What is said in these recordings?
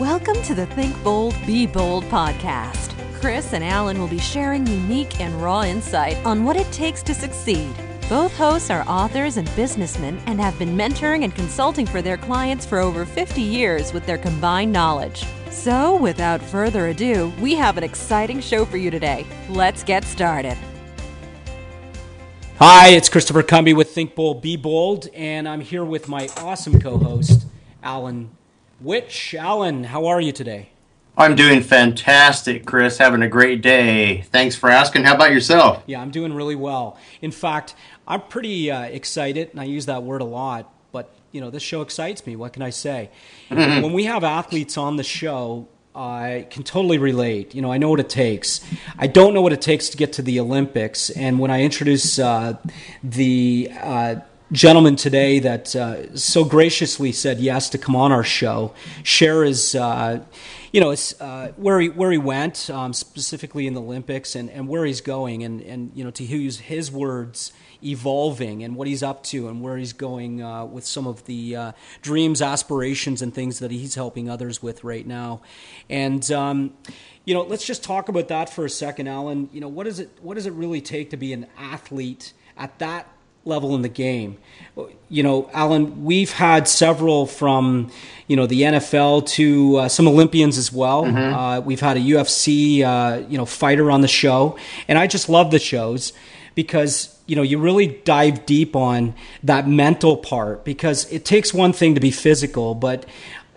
Welcome to the Think Bold, Be Bold podcast. Chris and Alan will be sharing unique and raw insight on what it takes to succeed. Both hosts are authors and businessmen and have been mentoring and consulting for their clients for over 50 years with their combined knowledge. So, without further ado, we have an exciting show for you today. Let's get started. Hi, it's Christopher Cumby with Think Bold, Be Bold, and I'm here with my awesome co host, Alan Witch. Alan, how are you today? I'm doing fantastic, Chris. Having a great day. Thanks for asking. How about yourself? Yeah, I'm doing really well. In fact, I'm pretty uh, excited, and I use that word a lot, but you know, this show excites me. What can I say? Mm-hmm. When we have athletes on the show, I can totally relate. You know, I know what it takes. I don't know what it takes to get to the Olympics. And when I introduce uh, the uh, gentleman today that uh, so graciously said yes to come on our show, share his, uh, you know, uh, where he where he went, um, specifically in the Olympics, and, and where he's going, and and you know, to use his words evolving and what he's up to and where he's going uh, with some of the uh, dreams, aspirations, and things that he's helping others with right now. And um, you know, let's just talk about that for a second, Alan. You know, what does it what does it really take to be an athlete at that level in the game. You know, Alan, we've had several from, you know, the NFL to uh, some Olympians as well. Mm-hmm. Uh, we've had a UFC, uh, you know, fighter on the show, and I just love the shows because you know you really dive deep on that mental part because it takes one thing to be physical but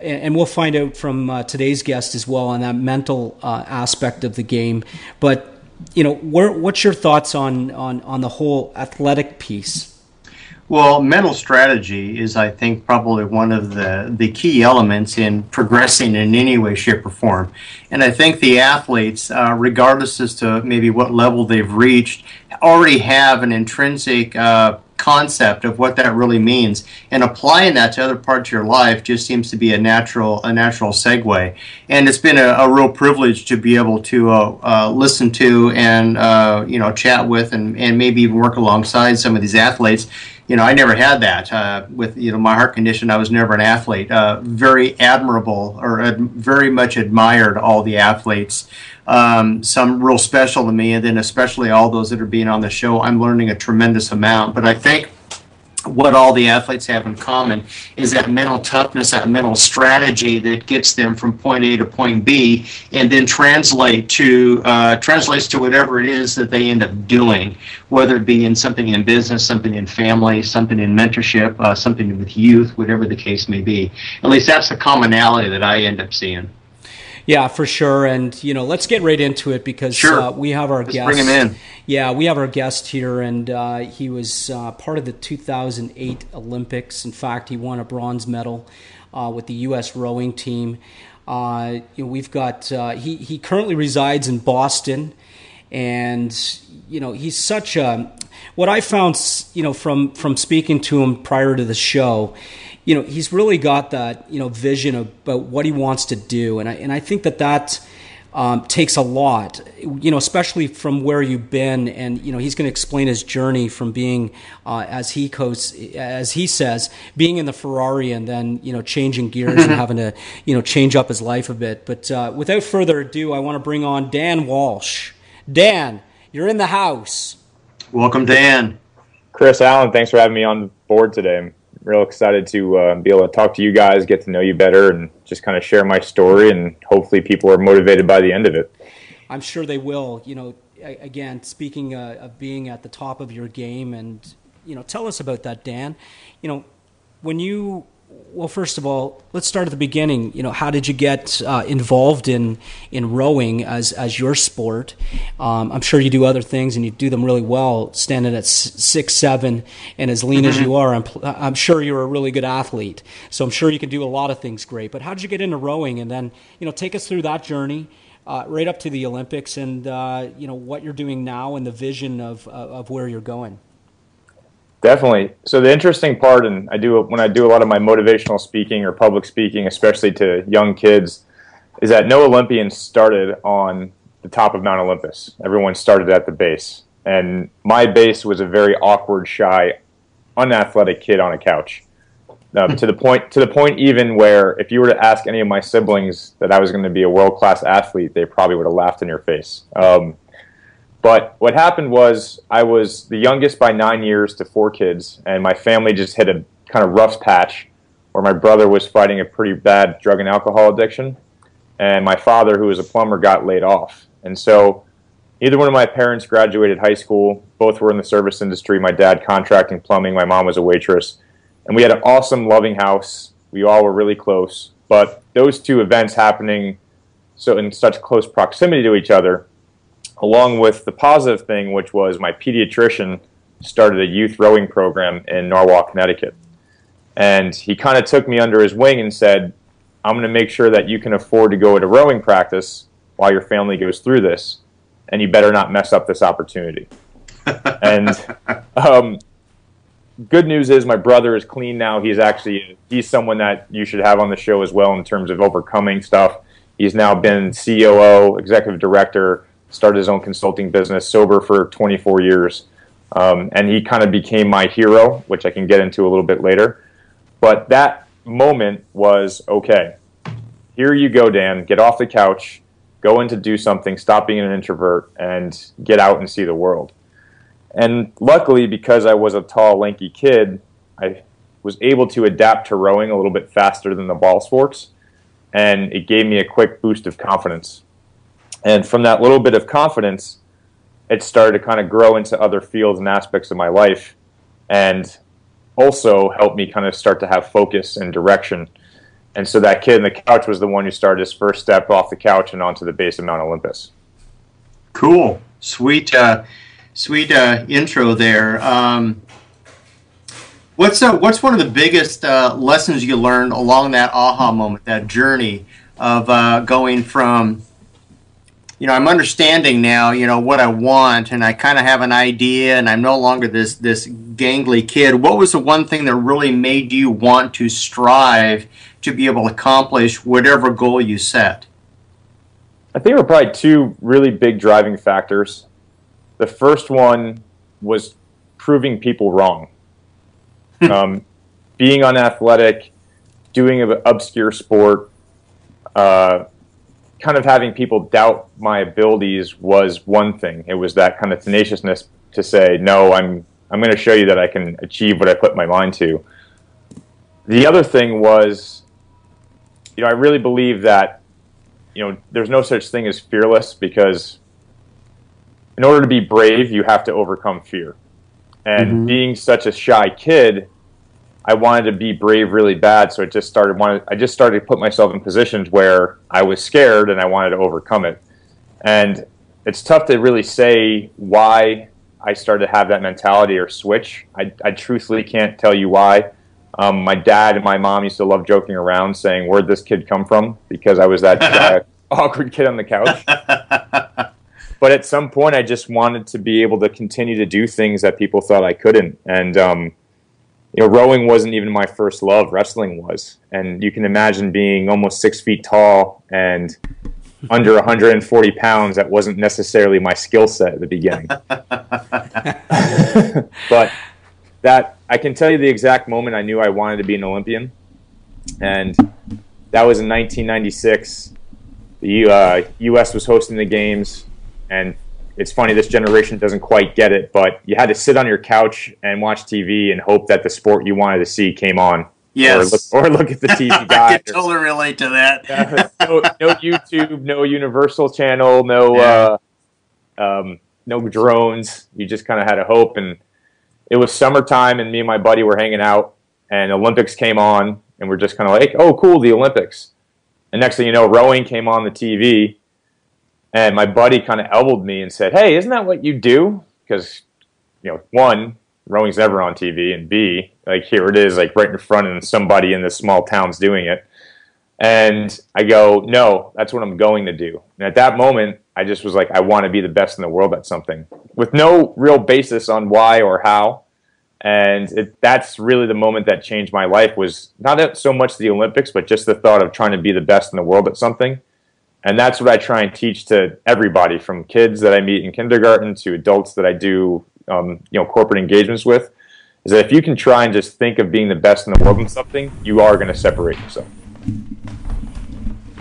and we'll find out from uh, today's guest as well on that mental uh, aspect of the game but you know where, what's your thoughts on, on on the whole athletic piece well, mental strategy is, I think, probably one of the, the key elements in progressing in any way, shape, or form. And I think the athletes, uh, regardless as to maybe what level they've reached, already have an intrinsic uh, concept of what that really means. And applying that to other parts of your life just seems to be a natural a natural segue. And it's been a, a real privilege to be able to uh, uh, listen to and uh, you know chat with and, and maybe even work alongside some of these athletes you know, I never had that uh, with you know my heart condition. I was never an athlete. Uh, very admirable, or ad- very much admired all the athletes. Um, some real special to me, and then especially all those that are being on the show. I'm learning a tremendous amount. But I think what all the athletes have in common is that mental toughness, that mental strategy that gets them from point A to point B, and then translate to uh, translates to whatever it is that they end up doing, whether it be in something in business, something in family, something in mentorship, uh, something with youth, whatever the case may be. At least that's the commonality that I end up seeing. Yeah, for sure. And you know, let's get right into it because sure. uh, we have our let's guest. Bring him in. Yeah, we have our guest here, and uh, he was uh, part of the 2008 Olympics. In fact, he won a bronze medal uh, with the U.S. rowing team. Uh, you know, we've got uh, he he currently resides in Boston, and you know he's such a. What I found, you know, from from speaking to him prior to the show you know, he's really got that, you know, vision about what he wants to do. And I, and I think that that um, takes a lot, you know, especially from where you've been. And, you know, he's going to explain his journey from being, uh, as he goes, as he says, being in the Ferrari and then, you know, changing gears and having to, you know, change up his life a bit. But uh, without further ado, I want to bring on Dan Walsh. Dan, you're in the house. Welcome, Dan. Chris Alan, thanks for having me on board today real excited to uh, be able to talk to you guys, get to know you better, and just kind of share my story. And hopefully, people are motivated by the end of it. I'm sure they will. You know, again, speaking uh, of being at the top of your game, and you know, tell us about that, Dan. You know, when you well, first of all, let's start at the beginning. You know, how did you get uh, involved in in rowing as as your sport? Um, I'm sure you do other things and you do them really well. Standing at six seven and as lean mm-hmm. as you are, I'm I'm sure you're a really good athlete. So I'm sure you can do a lot of things great. But how did you get into rowing? And then you know, take us through that journey. Uh, right up to the Olympics, and uh, you know what you're doing now, and the vision of of where you're going. Definitely. So the interesting part, and I do when I do a lot of my motivational speaking or public speaking, especially to young kids, is that no Olympian started on the top of Mount Olympus. Everyone started at the base, and my base was a very awkward, shy, unathletic kid on a couch. Um, to the point, to the point, even where if you were to ask any of my siblings that I was going to be a world class athlete, they probably would have laughed in your face. Um, but what happened was I was the youngest by nine years to four kids, and my family just hit a kind of rough patch where my brother was fighting a pretty bad drug and alcohol addiction, and my father, who was a plumber, got laid off. And so neither one of my parents graduated high school. Both were in the service industry. My dad contracting plumbing, my mom was a waitress. And we had an awesome, loving house. We all were really close. But those two events happening so in such close proximity to each other along with the positive thing, which was my pediatrician started a youth rowing program in Norwalk, Connecticut. And he kind of took me under his wing and said, I'm going to make sure that you can afford to go to rowing practice while your family goes through this, and you better not mess up this opportunity. and um, good news is my brother is clean now. He's actually he's someone that you should have on the show as well in terms of overcoming stuff. He's now been COO, executive director, started his own consulting business, sober for 24 years. Um, and he kind of became my hero, which I can get into a little bit later. But that moment was okay, here you go, Dan, get off the couch, go in to do something, stop being an introvert, and get out and see the world. And luckily, because I was a tall, lanky kid, I was able to adapt to rowing a little bit faster than the ball sports, and it gave me a quick boost of confidence. And from that little bit of confidence, it started to kind of grow into other fields and aspects of my life and also helped me kind of start to have focus and direction. And so that kid on the couch was the one who started his first step off the couch and onto the base of Mount Olympus. Cool. Sweet, uh, sweet uh, intro there. Um, what's, uh, what's one of the biggest uh, lessons you learned along that aha moment, that journey of uh, going from you know, I'm understanding now, you know, what I want, and I kind of have an idea, and I'm no longer this this gangly kid. What was the one thing that really made you want to strive to be able to accomplish whatever goal you set? I think there were probably two really big driving factors. The first one was proving people wrong. um, being unathletic, doing an obscure sport, uh, kind of having people doubt my abilities was one thing. It was that kind of tenaciousness to say, no, I'm I'm going to show you that I can achieve what I put my mind to. The other thing was, you know, I really believe that, you know, there's no such thing as fearless because in order to be brave, you have to overcome fear. And mm-hmm. being such a shy kid, I wanted to be brave really bad, so I just started wanted I just started to put myself in positions where I was scared and I wanted to overcome it. And it's tough to really say why I started to have that mentality or switch. I, I truthfully can't tell you why. Um, my dad and my mom used to love joking around, saying, "Where'd this kid come from?" Because I was that shy, awkward kid on the couch. but at some point, I just wanted to be able to continue to do things that people thought I couldn't, and um, you know, rowing wasn't even my first love. Wrestling was, and you can imagine being almost six feet tall and under 140 pounds. That wasn't necessarily my skill set at the beginning. but that I can tell you the exact moment I knew I wanted to be an Olympian, and that was in 1996. The uh, U.S. was hosting the games, and it's funny this generation doesn't quite get it, but you had to sit on your couch and watch TV and hope that the sport you wanted to see came on. Yes. Or look, or look at the TV guide. I can totally relate to that. no, no, YouTube, no Universal Channel, no yeah. uh, um, no drones. You just kind of had a hope, and it was summertime, and me and my buddy were hanging out, and Olympics came on, and we're just kind of like, oh, cool, the Olympics. And next thing you know, rowing came on the TV, and my buddy kind of elbowed me and said, "Hey, isn't that what you do?" Because you know, one, rowing's never on TV, and B, like here it is, like right in front, and somebody in this small town's doing it. And I go, "No, that's what I'm going to do." And at that moment, I just was like, "I want to be the best in the world at something," with no real basis on why or how. And it, that's really the moment that changed my life. Was not so much the Olympics, but just the thought of trying to be the best in the world at something and that's what I try and teach to everybody, from kids that I meet in kindergarten to adults that I do, um, you know, corporate engagements with, is that if you can try and just think of being the best in the world in something, you are going to separate yourself.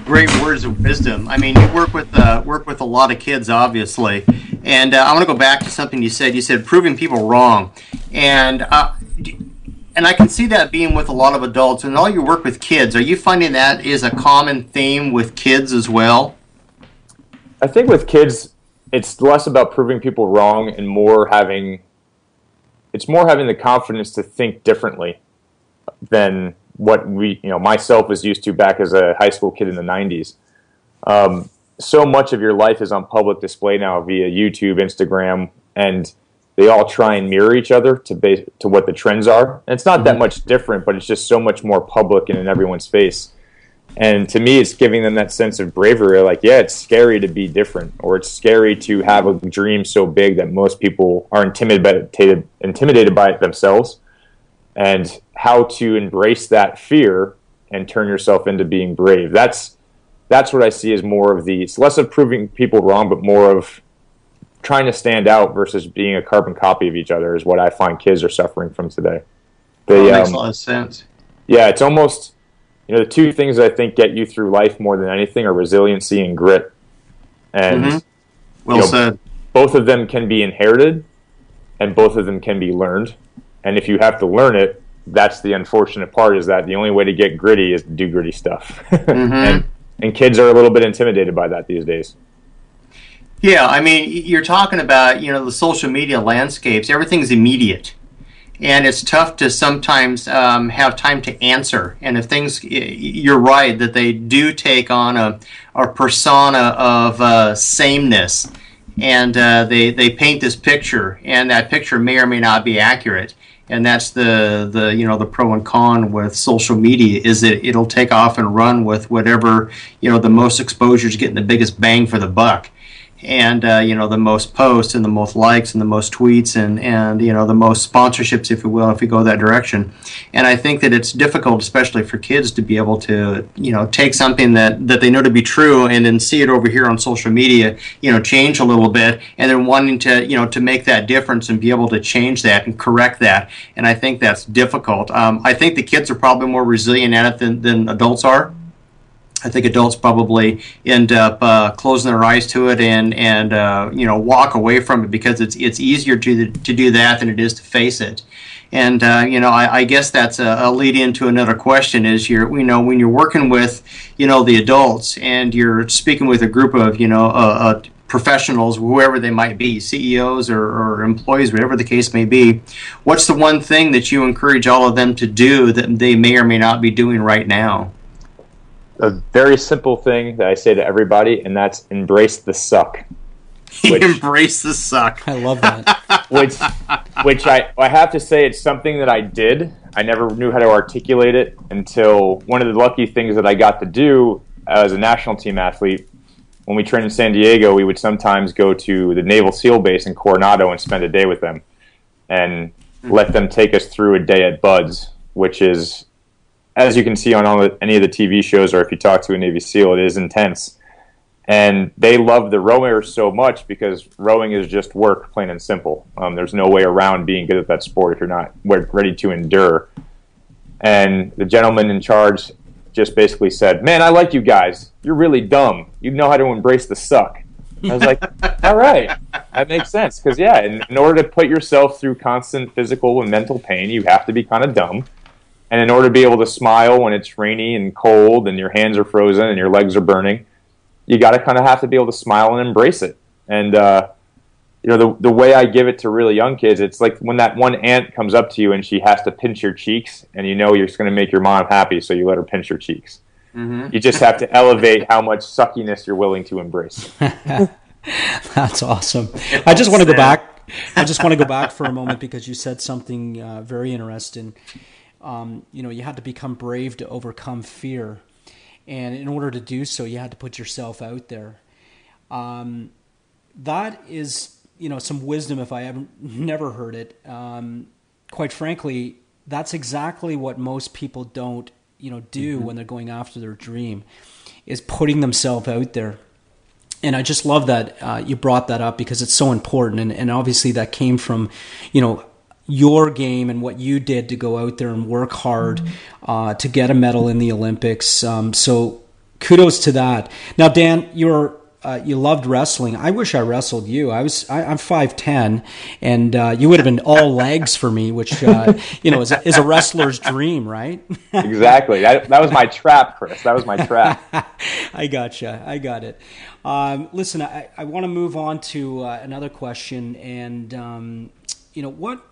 Great words of wisdom. I mean, you work with uh, work with a lot of kids, obviously, and uh, I want to go back to something you said. You said proving people wrong, and uh, and I can see that being with a lot of adults. And all your work with kids, are you finding that is a common theme with kids as well? I think with kids, it's less about proving people wrong and more having. It's more having the confidence to think differently than what we, you know, myself was used to back as a high school kid in the '90s. Um, so much of your life is on public display now via YouTube, Instagram, and they all try and mirror each other to base to what the trends are. And it's not that mm-hmm. much different, but it's just so much more public and in everyone's face. And to me, it's giving them that sense of bravery. Like, yeah, it's scary to be different, or it's scary to have a dream so big that most people are intimidated intimidated by it themselves. And how to embrace that fear and turn yourself into being brave. That's that's what I see as more of the. It's less of proving people wrong, but more of trying to stand out versus being a carbon copy of each other is what I find kids are suffering from today. They, that makes um, a lot of sense. Yeah, it's almost you know the two things that I think get you through life more than anything are resiliency and grit. And mm-hmm. well you know, said. Both of them can be inherited, and both of them can be learned. And if you have to learn it, that's the unfortunate part. Is that the only way to get gritty is to do gritty stuff, mm-hmm. and and kids are a little bit intimidated by that these days. Yeah, I mean, you're talking about you know the social media landscapes. Everything's immediate, and it's tough to sometimes um, have time to answer. And if things, you're right that they do take on a, a persona of uh, sameness, and uh, they they paint this picture, and that picture may or may not be accurate. And that's the the you know the pro and con with social media is that it'll take off and run with whatever you know the most exposure is getting the biggest bang for the buck and uh, you know the most posts and the most likes and the most tweets and and you know the most sponsorships if you will if we go that direction. And i think that it's difficult especially for kids to be able to you know take something that that they know to be true and then see it over here on social media you know change a little bit and then wanting to you know to make that difference and be able to change that and correct that. And i think that's difficult. Um, i think the kids are probably more resilient at it than, than adults are I think adults probably end up uh, closing their eyes to it and and uh, you know walk away from it because it's it's easier to to do that than it is to face it. And uh, you know, I, I, guess that's a, a, lead into another question: is you're you know when you're working with you know the adults and you're speaking with a group of you know uh, uh, professionals, whoever they might be, CEOs or, or, employees, whatever the case may be, what's the one thing that you encourage all of them to do that they may or may not be doing right now? A very simple thing that I say to everybody, and that's embrace the suck. Which, embrace the suck. I love that. which, which I I have to say, it's something that I did. I never knew how to articulate it until one of the lucky things that I got to do as a national team athlete. When we trained in San Diego, we would sometimes go to the Naval SEAL base in Coronado and spend a day with them, and let them take us through a day at BUD/S, which is as you can see on all the, any of the TV shows, or if you talk to a Navy SEAL, it is intense. And they love the rowers so much because rowing is just work, plain and simple. Um, there's no way around being good at that sport if you're not ready to endure. And the gentleman in charge just basically said, "Man, I like you guys. You're really dumb. You know how to embrace the suck." I was like, "All right, that makes sense." Because yeah, in, in order to put yourself through constant physical and mental pain, you have to be kind of dumb and in order to be able to smile when it's rainy and cold and your hands are frozen and your legs are burning, you got to kind of have to be able to smile and embrace it. And uh, you know, the the way I give it to really young kids, it's like when that one aunt comes up to you and she has to pinch your cheeks, and you know you're just going to make your mom happy, so you let her pinch your cheeks. Mm-hmm. You just have to elevate how much suckiness you're willing to embrace. That's awesome. I just want to go back. I just want to go back for a moment because you said something uh, very interesting um, you know, you had to become brave to overcome fear. And in order to do so, you had to put yourself out there. Um, that is, you know, some wisdom if I haven't never heard it. Um, quite frankly, that's exactly what most people don't, you know, do mm-hmm. when they're going after their dream, is putting themselves out there. And I just love that uh, you brought that up because it's so important, and, and obviously that came from, you know, your game and what you did to go out there and work hard uh, to get a medal in the Olympics. Um, so kudos to that. Now, Dan, you're uh, you loved wrestling. I wish I wrestled you. I was I, am five ten, and uh, you would have been all legs for me, which uh, you know is a, is a wrestler's dream, right? exactly. That, that was my trap, Chris. That was my trap. I gotcha. I got it. Um, listen, I, I want to move on to uh, another question, and um, you know what,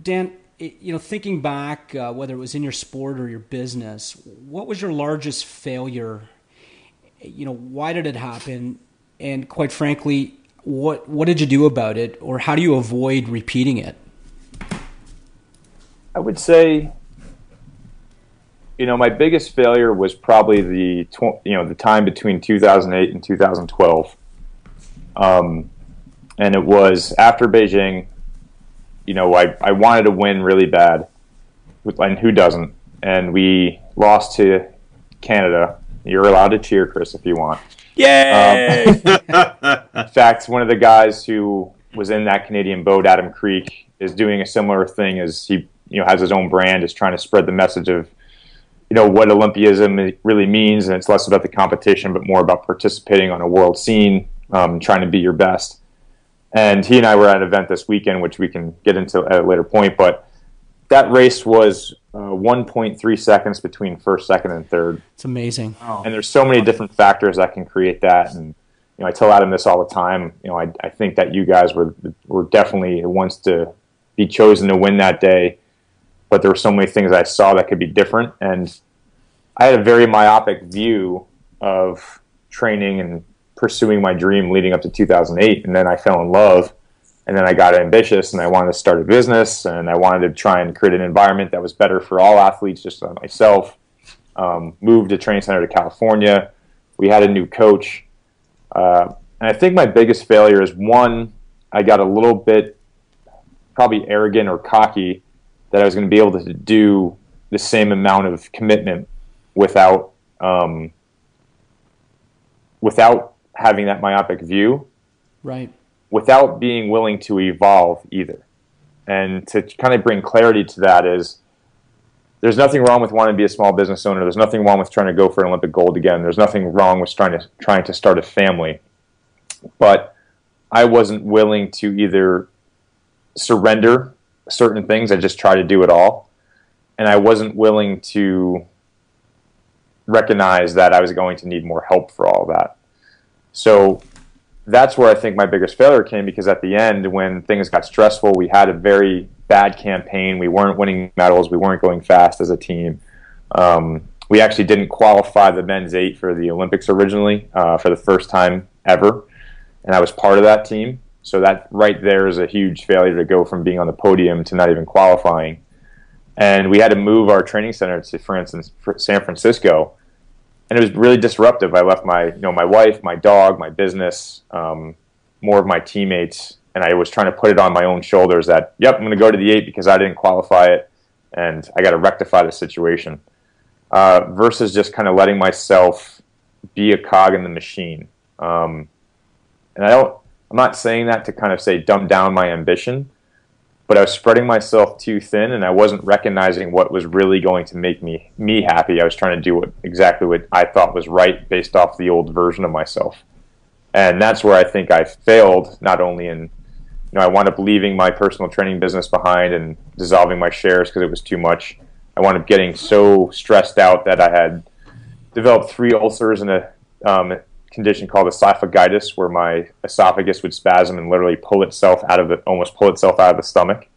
Dan. You know, thinking back, uh, whether it was in your sport or your business, what was your largest failure you know, why did it happen? And quite frankly, what what did you do about it, or how do you avoid repeating it? I would say, you know, my biggest failure was probably the tw- you know the time between 2008 and 2012, um, and it was after Beijing. You know, I, I wanted to win really bad, and who doesn't? And we lost to Canada you're allowed to cheer, Chris, if you want. Yay! Um, in fact, one of the guys who was in that Canadian boat, Adam Kreek, is doing a similar thing as he you know has his own brand, is trying to spread the message of you know what Olympianism really means, and it's less about the competition, but more about participating on a world scene, um, trying to be your best. And he and I were at an event this weekend, which we can get into at a later point, but that race was uh, 1.3 seconds between first, second, and third. It's amazing. And there's so many different factors that can create that. And you know, I tell Adam this all the time. You know, I, I think that you guys were were definitely the ones to be chosen to win that day. But there were so many things I saw that could be different, and I had a very myopic view of training and pursuing my dream leading up to 2008. And then I fell in love and then I got ambitious and I wanted to start a business and I wanted to try and create an environment that was better for all athletes, just like myself. Um, moved a training center to California. We had a new coach. Uh, and I think my biggest failure is one, I got a little bit probably arrogant or cocky that I was going to be able to do the same amount of commitment without um, without having that myopic view. Right without being willing to evolve either. And to kind of bring clarity to that is there's nothing wrong with wanting to be a small business owner. There's nothing wrong with trying to go for an Olympic gold again. There's nothing wrong with trying to trying to start a family. But I wasn't willing to either surrender certain things. I just try to do it all. And I wasn't willing to recognize that I was going to need more help for all that. So that's where I think my biggest failure came because at the end, when things got stressful, we had a very bad campaign. We weren't winning medals. We weren't going fast as a team. Um, we actually didn't qualify the men's eight for the Olympics originally uh, for the first time ever, and I was part of that team. So that right there is a huge failure to go from being on the podium to not even qualifying. And we had to move our training center to, for instance, San Francisco and it was really disruptive. I left my you know my wife, my dog, my business, um, more of my teammates, and I was trying to put it on my own shoulders. That yep, I'm going to go to the eight because I didn't qualify it, and I got to rectify the situation. Uh, versus just kind of letting myself be a cog in the machine. Um, and I don't. I'm not saying that to kind of say dumb down my ambition, but I was spreading myself too thin, and I wasn't recognizing what was really going to make me me happy. I was trying to do what exactly what I thought was right based off the old version of myself, and that's where I think I failed. Not only in, you know, I wound up leaving my personal training business behind and dissolving my shares because it was too much. I wound up getting so stressed out that I had developed three ulcers and a um, condition called esophagitis, where my esophagus would spasm and literally pull itself out of the almost pull itself out of the stomach.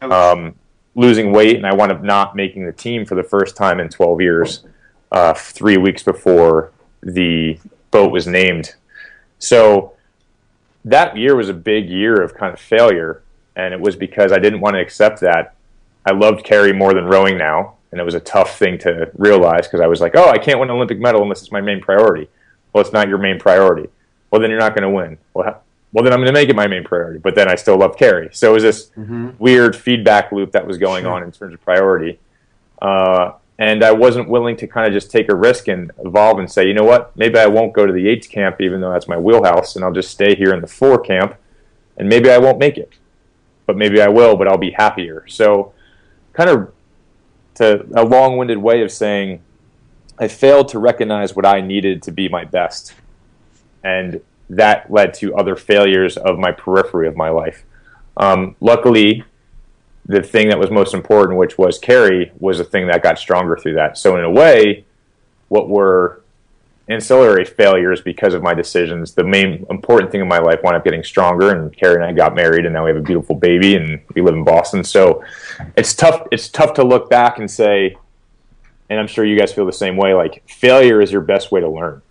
Um, losing weight, and I wound up not making the team for the first time in 12 years, uh, three weeks before the boat was named. So that year was a big year of kind of failure, and it was because I didn't want to accept that. I loved Carrie more than rowing now, and it was a tough thing to realize because I was like, oh, I can't win an Olympic medal unless it's my main priority well, it's not your main priority. Well, then you're not going to win. Well, well, then I'm going to make it my main priority. But then I still love Carrie. So it was this mm-hmm. weird feedback loop that was going sure. on in terms of priority. Uh, and I wasn't willing to kind of just take a risk and evolve and say, you know what, maybe I won't go to the eights camp, even though that's my wheelhouse, and I'll just stay here in the four camp, and maybe I won't make it. but maybe I will, but I'll be happier. So, kind of to a long winded way of saying, I failed to recognize what I needed to be my best. And that led to other failures of my periphery of my life. Um, luckily, the thing that was most important, which was Carrie, was the thing that got stronger through that. So, in a way, what were ancillary failures because of my decisions. The main important thing in my life wound up getting stronger, and Carrie and I got married, and now we have a beautiful baby, and we live in Boston. So it's tough. It's tough to look back and say, and I'm sure you guys feel the same way. Like failure is your best way to learn.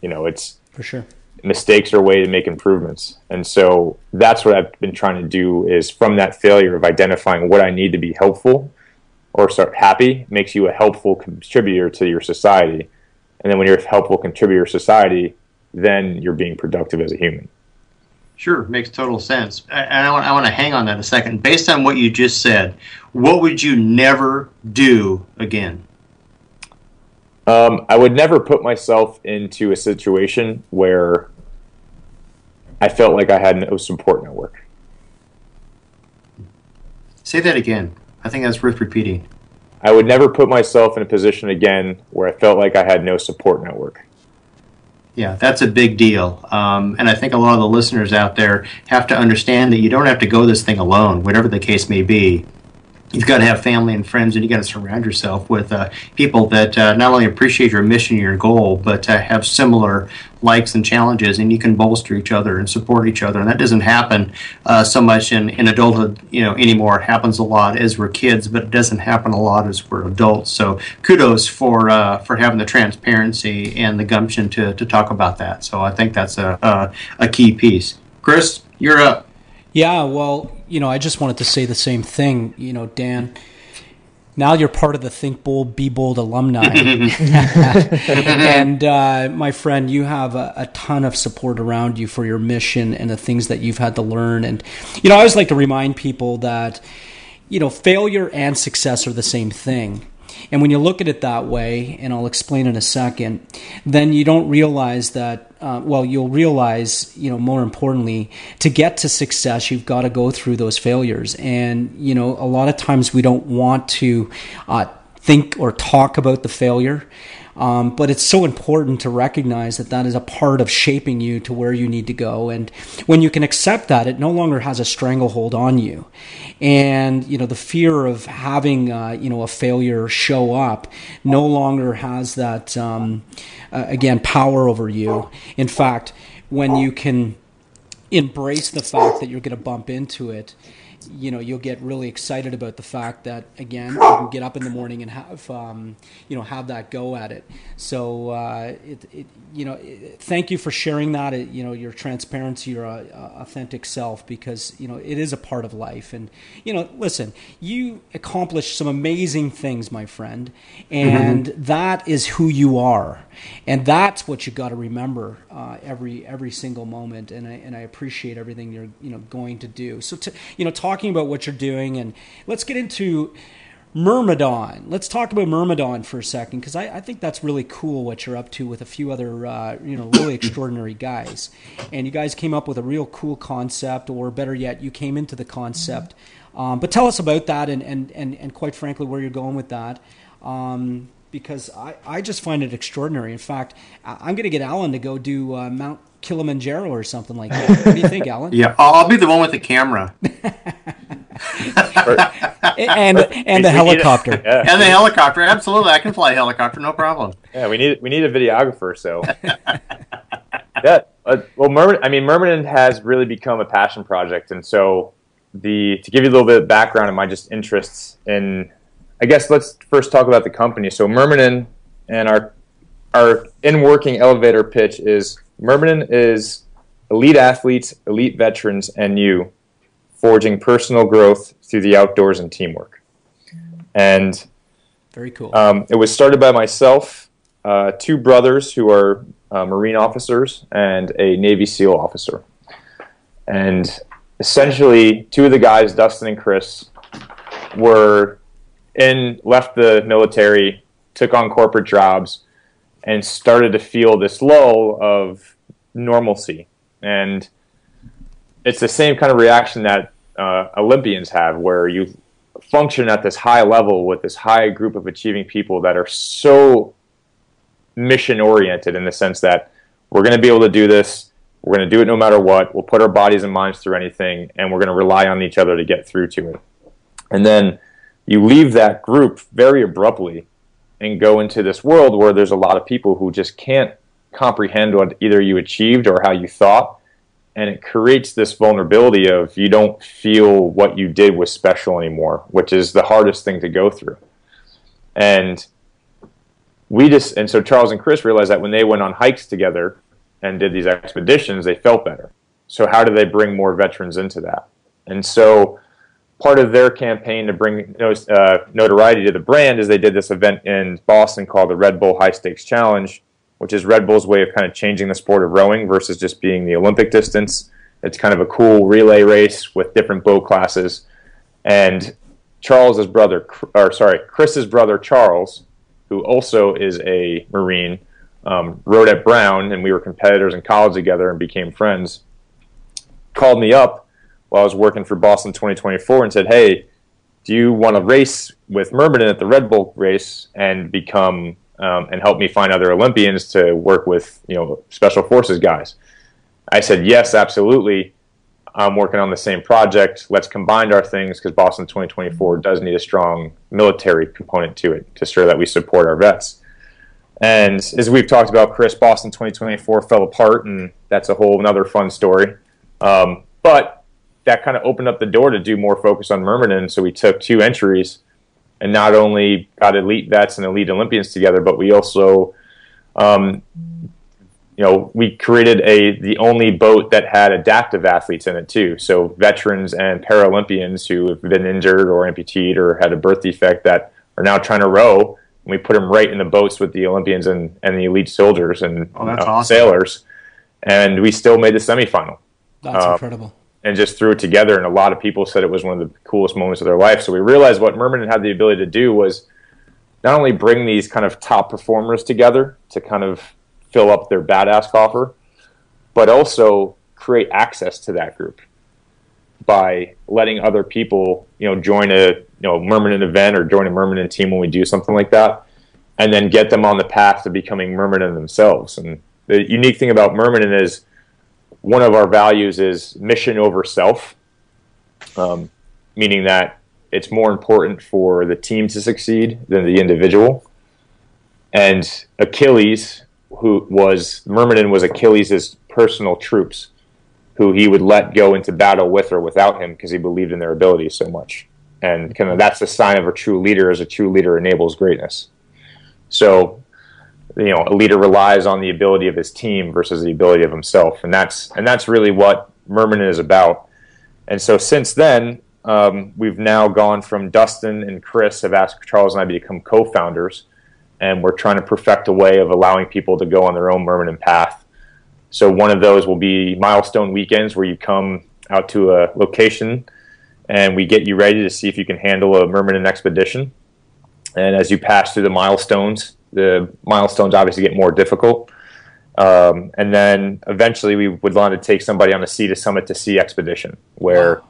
You know, it's for sure. Mistakes are a way to make improvements, and so that's what I've been trying to do. Is from that failure of identifying what I need to be helpful or start happy makes you a helpful contributor to your society and then when you're a helpful contributor to society, then you're being productive as a human. Sure, makes total sense. And I want, I want to hang on that a second. Based on what you just said, what would you never do again? Um, I would never put myself into a situation where I felt like I had no support network. Say that again. I think that's worth repeating. I would never put myself in a position again where I felt like I had no support network. Yeah, that's a big deal. Um, and I think a lot of the listeners out there have to understand that you don't have to go this thing alone, whatever the case may be you've got to have family and friends, and you got to surround yourself with uh, people that uh, not only appreciate your mission, and your goal, but uh, have similar likes and challenges, and you can bolster each other and support each other. And that doesn't happen uh, so much in, in adulthood, you know, anymore. It happens a lot as we're kids, but it doesn't happen a lot as we're adults. So kudos for uh, for having the transparency and the gumption to, to talk about that. So I think that's a, a, a key piece. Chris, you're up. Yeah, well, you know, I just wanted to say the same thing. You know, Dan, now you're part of the Think Bold, Be Bold alumni. and uh, my friend, you have a, a, ton of support around you for your mission and the things that you've had to learn. And, you know, I always like to remind people that, you know, failure and success are the same thing. And when you look at it that way, and I'll explain in a second, then you don't realize that. Uh, well, you'll realize, you know, more importantly, to get to success, you've got to go through those failures. And you know, a lot of times we don't want to uh, think or talk about the failure. Um, but it's so important to recognize that that is a part of shaping you to where you need to go. And when you can accept that, it no longer has a stranglehold on you. And, you know, the fear of having, uh, you know, a failure show up no longer has that, um, uh, again, power over you. In fact, when you can embrace the fact that you're going to bump into it, you know you'll get really excited about the fact that again you can get up in the morning and have um, you know have that go at it. So uh, it, it, you know it, thank you for sharing that. You know your transparency, your uh, authentic self, because you know it is a part of life. And you know, listen, you accomplished some amazing things, my friend, and mm-hmm. that is who you are, and that's what you got to remember uh, every every single moment. And I and I appreciate everything you're you know going to do. So to you know talk talking about what you're doing, and let's get into Myrmidon. Let's talk about Myrmidon for a second because I, I, think that's really cool what you're up to with a few other uh, you know really extraordinary guys. And you guys came up with a real cool concept, or better yet, you came into the concept. Um, but tell us about that, and, and and and quite frankly, where you're going with that. Um, because I, I just find it extraordinary. In fact, I'm going to get Alan to go do uh, Mount Kilimanjaro or something like that. What do you think, Alan? yeah, I'll be the one with the camera. and and the helicopter. A, yeah. And the helicopter, absolutely. I can fly a helicopter, no problem. Yeah, we need we need a videographer. So yeah, uh, well, Myrmidon, I mean, Myrmidon has really become a passion project, and so the to give you a little bit of background of my just interests in, I guess let's first talk about the company. So Myrmidon and our our in working elevator pitch is Myrmidon is elite athletes, elite veterans, and you forging personal growth through the outdoors and teamwork. And very cool. Um, it was started by myself, uh, two brothers who are uh, Marine officers, and a Navy SEAL officer. And essentially, two of the guys, Dustin and Chris, were in left the military, took on corporate jobs, and started to feel this lull of normalcy. And it's the same kind of reaction that uh, Olympians have, where you function at this high level with this high group of achieving people that are so mission oriented in the sense that we're going to be able to do this. We're going to do it no matter what. We'll put our bodies and minds through anything, and we're going to rely on each other to get through to it. And then you leave that group very abruptly and go into this world where there's a lot of people who just can't comprehend what either you achieved or how you thought. And it creates this vulnerability of you don't feel what you did was special anymore, which is the hardest thing to go through. And we just, and so Charles and Chris realized that when they went on hikes together and did these expeditions, they felt better. So, how do they bring more veterans into that? And so, part of their campaign to bring uh, notoriety to the brand is they did this event in Boston called the Red Bull High Stakes Challenge, which is Red Bull's way of kind of changing the sport of rowing versus just being the Olympic distance. It's kind of a cool relay race with different boat classes. And Charles's brother, or sorry, Chris's brother Charles, who also is a Marine, um, rowed at Brown, and we were competitors in college together and became friends. Called me up while I was working for Boston 2024 and said, "Hey, do you want to race with Myrmidon at the Red Bull race and become um, and help me find other Olympians to work with, you know, special forces guys?" I said, "Yes, absolutely." I'm working on the same project. Let's combine our things because Boston 2024 does need a strong military component to it to ensure that we support our vets. And as we've talked about, Chris, Boston 2024 fell apart, and that's a whole another fun story. Um, but that kind of opened up the door to do more focus on Myrmidon. So we took two entries and not only got elite vets and elite Olympians together, but we also, um, you know, we created a the only boat that had adaptive athletes in it too. So veterans and Paralympians who have been injured or amputated or had a birth defect that are now trying to row. And we put them right in the boats with the Olympians and, and the elite soldiers and Oh, uh, awesome. sailors, and we still made the semifinal That's Um, incredible. And just threw it together. And a lot of people said it was one of the coolest moments of their life. So we realized what Myrmidon had the ability to do was not only bring these kind of top performers together to kind of fill up their badass coffer, but also create access to that group by letting other people, you know, join a you know Myrmidon event or join a Myrmidon team when we do something like that, and then get them on the path to becoming Myrmidon themselves. And the unique thing about Myrmidon is one of our values is mission over self, um, meaning that it's more important for the team to succeed than the individual. And Achilles, who was Myrmidon, was Achilles' personal troops, who he would let go into battle with or without him because he believed in their abilities so much. And kind of that's the sign of a true leader, as a true leader enables greatness. So you know a leader relies on the ability of his team versus the ability of himself. And that's and that's really what Myrmidon is about. And so since then um, we've now gone from Dustin and Chris have asked Charles and I to become co-founders. And we're trying to perfect a way of allowing people to go on their own Myrmidon path. So one of those will be milestone weekends where you come out to a location and we get you ready to see if you can handle a Myrmidon expedition. And as you pass through the milestones the milestones obviously get more difficult. Um, and then eventually we would want to take somebody on a sea to summit to sea expedition where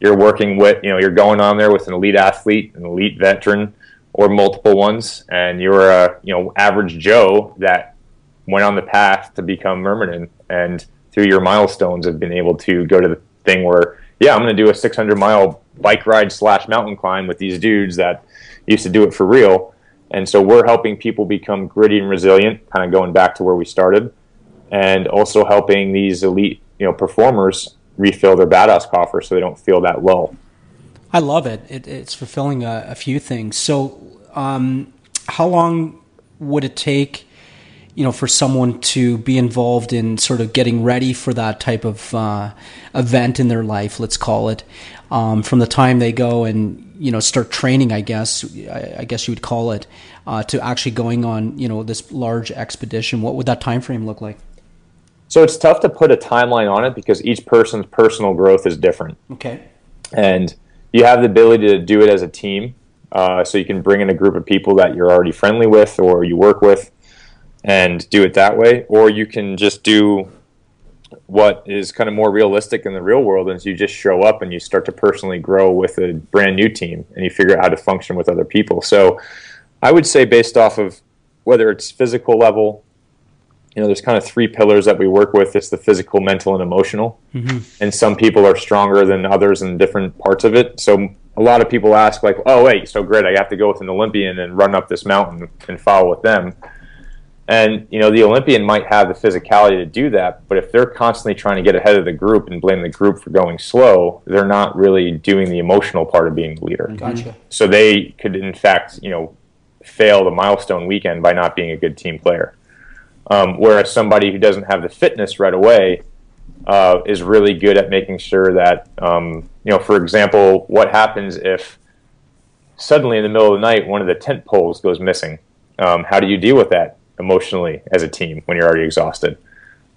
you're working with, you know, you're going on there with an elite athlete, an elite veteran, or multiple ones, and you're a, you know, average Joe that went on the path to become Myrmidon. And through your milestones have been able to go to the thing where, yeah, I'm going to do a 600 mile bike ride slash mountain climb with these dudes that used to do it for real and so we're helping people become gritty and resilient, kind of going back to where we started, and also helping these elite, you know, performers refill their badass coffer so they don't feel that low. I love it. it it's fulfilling a, a few things. So, um, how long would it take, you know, for someone to be involved in sort of getting ready for that type of uh, event in their life? Let's call it um, from the time they go and you know start training. I guess I, I guess you would call it uh, to actually going on you know this large expedition. What would that time frame look like? So it's tough to put a timeline on it because each person's personal growth is different. Okay. and you have the ability to do it as a team. Uh, so you can bring in a group of people that you're already friendly with or you work with and do it that way. Or you can just do what is kind of more realistic in the real world is you just show up and you start to personally grow with a brand new team and you figure out how to function with other people. So I would say based off of whether it's physical level, you know, there's kind of three pillars that we work with. It's the physical, mental, and emotional. Mm-hmm. And some people are stronger than others in different parts of it. So a lot of people ask like, "Oh, wait, so great! I have to go with an Olympian and run up this mountain and follow with them." And you know, the Olympian might have the physicality to do that, but if they're constantly trying to get ahead of the group and blame the group for going slow, they're not really doing the emotional part of being the leader. Gotcha. So they could, in fact, you know, fail the milestone weekend by not being a good team player. Um, whereas somebody who doesn't have the fitness right away uh, is really good at making sure that, um, you know, for example, what happens if suddenly in the middle of the night one of the tent poles goes missing? Um, how do you deal with that? Emotionally as a team when you're already exhausted.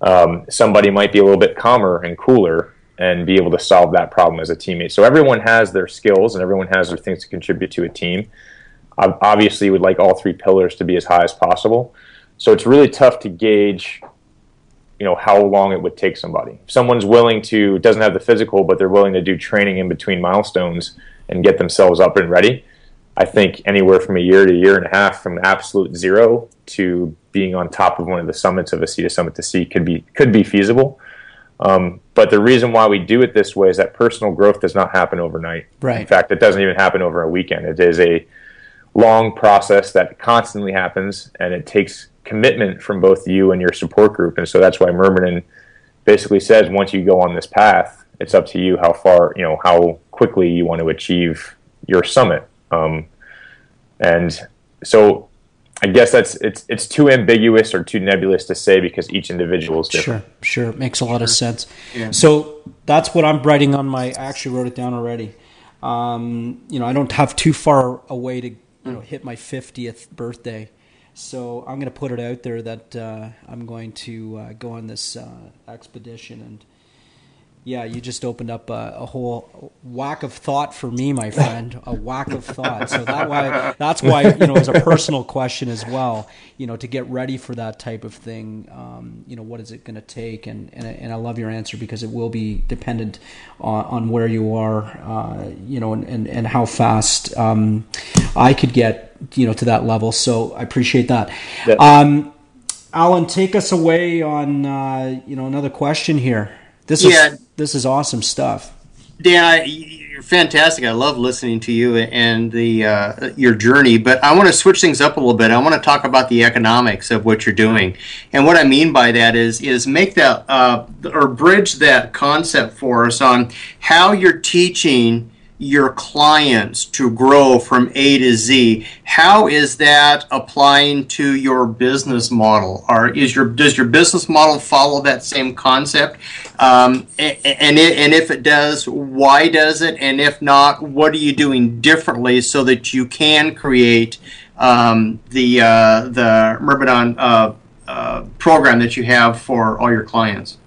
Um, somebody might be a little bit calmer and cooler and be able to solve that problem as a teammate. So everyone has their skills and everyone has their things to contribute to a team. Obviously, would like all three pillars to be as high as possible. So it's really tough to gauge, you know, how long it would take somebody. If someone's willing to doesn't have the physical, but they're willing to do training in between milestones and get themselves up and ready. I think anywhere from a year to a year and a half from absolute zero to being on top of one of the summits of a sea to summit to sea could be could be feasible. Um, but the reason why we do it this way is that personal growth does not happen overnight. Right. In fact, it doesn't even happen over a weekend. It is a long process that constantly happens, and it takes commitment from both you and your support group. And so that's why Myrmidon basically says once you go on this path, it's up to you how far, you know, how quickly you want to achieve your summit. Um, and so I guess that's it's it's too ambiguous or too nebulous to say because each individual is different. Sure, sure, it makes a lot of sense. Yeah. So that's what I'm writing on my. I actually wrote it down already. Um, you know, I don't have too far away to you know hit my 50th birthday, so I'm going to put it out there that uh, I'm going to uh, go on this uh, expedition and yeah, you just opened up a, a, whole whack of thought for me, my friend. A whack of thought. So that why that's why you know as a personal question as well. You know, to get ready for that type of thing. Um, you know, what is it going to take? And, and and I love your answer because it will be dependent on, on where you are. Uh, you know, and, and and how fast um, I could get you know to that level. So I appreciate that. Yeah. Um, Alan, take us away on uh, you know another question here. This yeah. is this is awesome stuff. Dan, I, you're fantastic. I love listening to you and the uh, your journey. But I want to switch things up a little bit. I want to talk about the economics of what you're doing, and what I mean by that is is make that uh, or bridge that concept for us on how you're teaching your clients to grow from A to Z. How is that applying to your business model? Or is your does your business model follow that same concept? Um, and and, it, and if it does, why does it? And if not, what are you doing differently so that you can create um, the uh, the Myrmidon uh, uh, program that you have for all your clients?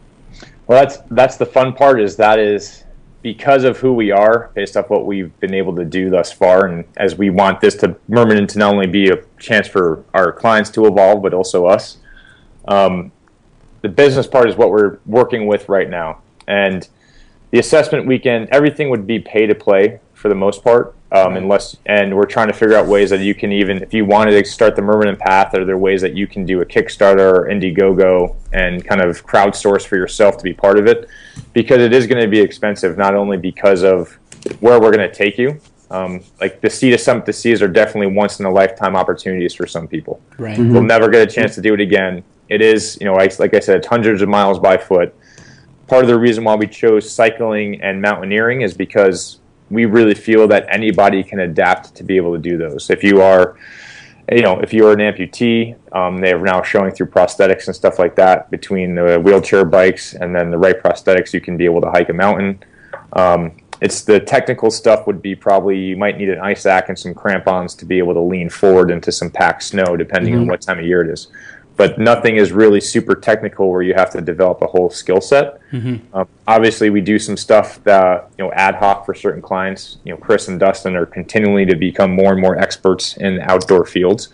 Well, that's that's the fun part. Is that is because of who we are, based off what we've been able to do thus far, and as we want this to Myrmidon to not only be a chance for our clients to evolve, but also us. Um, the business part is what we're working with right now, and the assessment weekend, everything would be pay to play for the most part, um, unless and we're trying to figure out ways that you can even, if you wanted to start the Myrmidon Path, are there ways that you can do a Kickstarter or Indiegogo and kind of crowdsource for yourself to be part of it? Because it is going to be expensive, not only because of where we're going to take you. Um, like the Sea to Summit to Seas are definitely once in a lifetime opportunities for some people. Right. Mm-hmm. We'll never get a chance to do it again. It is, you know, like, like I said, it's hundreds of miles by foot. Part of the reason why we chose cycling and mountaineering is because we really feel that anybody can adapt to be able to do those. If you are, you know, if you are an amputee, um, they are now showing through prosthetics and stuff like that. Between the wheelchair bikes and then the right prosthetics, you can be able to hike a mountain. Um, it's the technical stuff would be probably you might need an ice axe and some crampons to be able to lean forward into some packed snow, depending mm-hmm. on what time of year it is but nothing is really super technical where you have to develop a whole skill set. Mm-hmm. Um, obviously, we do some stuff that you know ad hoc for certain clients. You know, Chris and Dustin are continually to become more and more experts in outdoor fields.